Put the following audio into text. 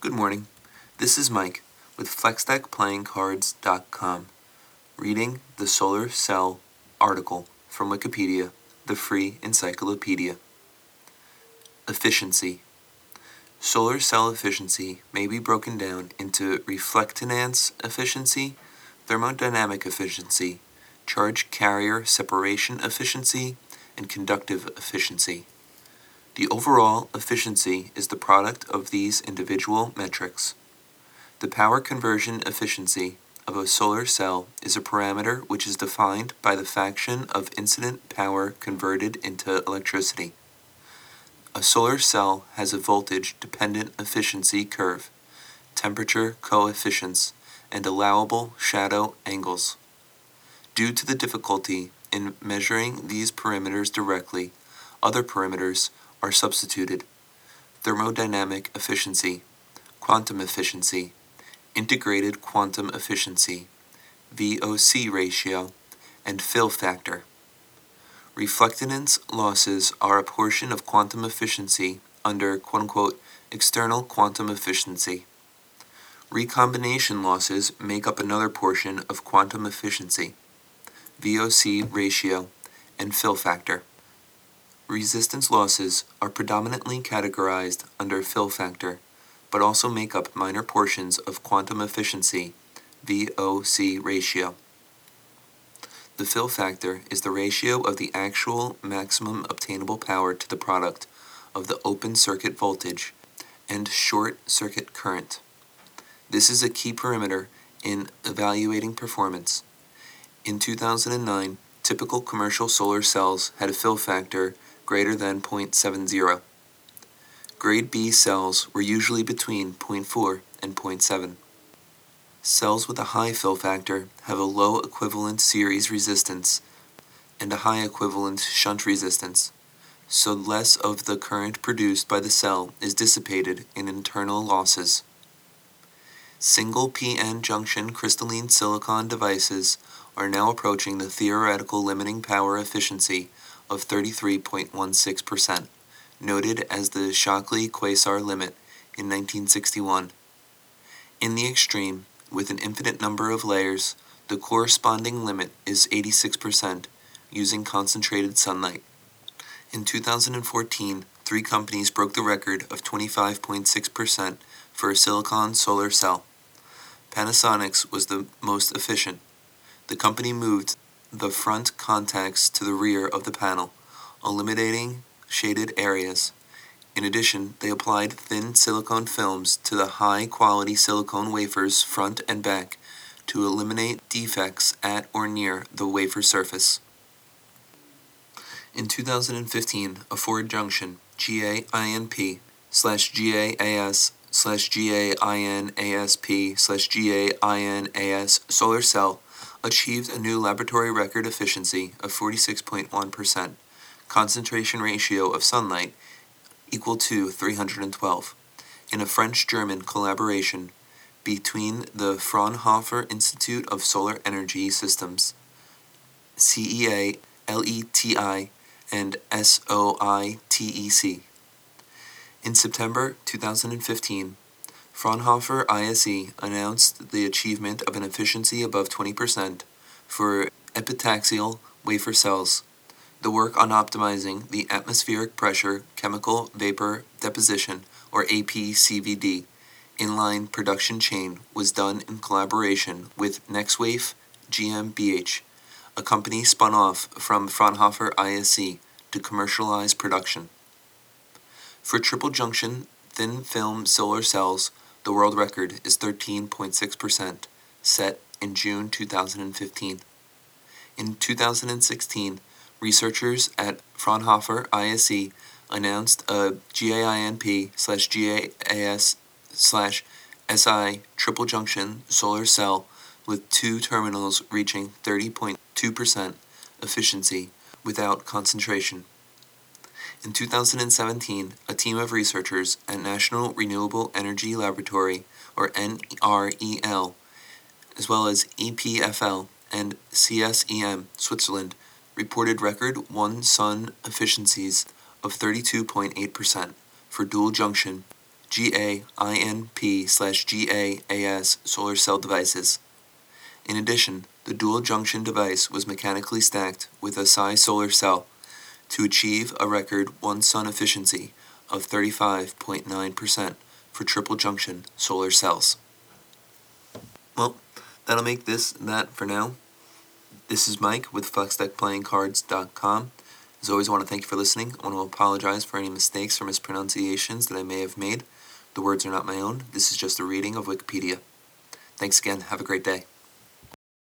Good morning. This is Mike with FlexDeckPlayingCards.com reading the solar cell article from Wikipedia, the free encyclopedia. Efficiency Solar cell efficiency may be broken down into reflectance efficiency, thermodynamic efficiency, charge carrier separation efficiency, and conductive efficiency. The overall efficiency is the product of these individual metrics. The power conversion efficiency of a solar cell is a parameter which is defined by the fraction of incident power converted into electricity. A solar cell has a voltage dependent efficiency curve, temperature coefficients, and allowable shadow angles. Due to the difficulty in measuring these parameters directly, other parameters are substituted thermodynamic efficiency, quantum efficiency, integrated quantum efficiency, VOC ratio, and fill factor. Reflectance losses are a portion of quantum efficiency under quote unquote external quantum efficiency. Recombination losses make up another portion of quantum efficiency, VOC ratio, and fill factor. Resistance losses are predominantly categorized under fill factor, but also make up minor portions of quantum efficiency, VOC ratio. The fill factor is the ratio of the actual maximum obtainable power to the product of the open circuit voltage and short circuit current. This is a key parameter in evaluating performance. In 2009, typical commercial solar cells had a fill factor greater than 0.70. Grade B cells were usually between 0.4 and 0.7. Cells with a high fill factor have a low equivalent series resistance and a high equivalent shunt resistance, so less of the current produced by the cell is dissipated in internal losses. Single PN junction crystalline silicon devices are now approaching the theoretical limiting power efficiency of 33.16%, noted as the Shockley Queisser limit in 1961. In the extreme, with an infinite number of layers, the corresponding limit is 86% using concentrated sunlight. In 2014, three companies broke the record of 25.6% for a silicon solar cell. Panasonic's was the most efficient. The company moved the front contacts to the rear of the panel, eliminating shaded areas. In addition, they applied thin silicone films to the high-quality silicone wafers front and back to eliminate defects at or near the wafer surface. In 2015, a four junction GAINP slash GAAS slash GAINASP slash GAINAS solar cell achieved a new laboratory record efficiency of 46.1%, concentration ratio of sunlight equal to 312, in a French-German collaboration between the Fraunhofer Institute of Solar Energy Systems, CEA, LETI, and SOITEC. In September 2015, Fraunhofer ISE announced the achievement of an efficiency above 20% for epitaxial wafer cells. The work on optimizing the atmospheric pressure chemical vapor deposition, or APCVD, inline production chain was done in collaboration with NextWafe GmbH, a company spun off from Fraunhofer ISE to commercialize production. For triple junction thin film solar cells, the world record is 13.6%, set in June 2015. In 2016, researchers at Fraunhofer ISE announced a GAINP slash GAAS slash SI triple junction solar cell with two terminals reaching 30.2% efficiency without concentration. In 2017, a team of researchers at National Renewable Energy Laboratory, or NREL, as well as EPFL and CSEM Switzerland, reported record 1 sun efficiencies of 32.8% for dual junction GAINP slash GAAS solar cell devices. In addition, the dual junction device was mechanically stacked with a Si solar cell to achieve a record one sun efficiency of 35.9% for triple junction solar cells. Well, that'll make this and that for now. This is Mike with FlexDeckPlayingCards.com. As always, I want to thank you for listening. I want to apologize for any mistakes or mispronunciations that I may have made. The words are not my own. This is just a reading of Wikipedia. Thanks again. Have a great day.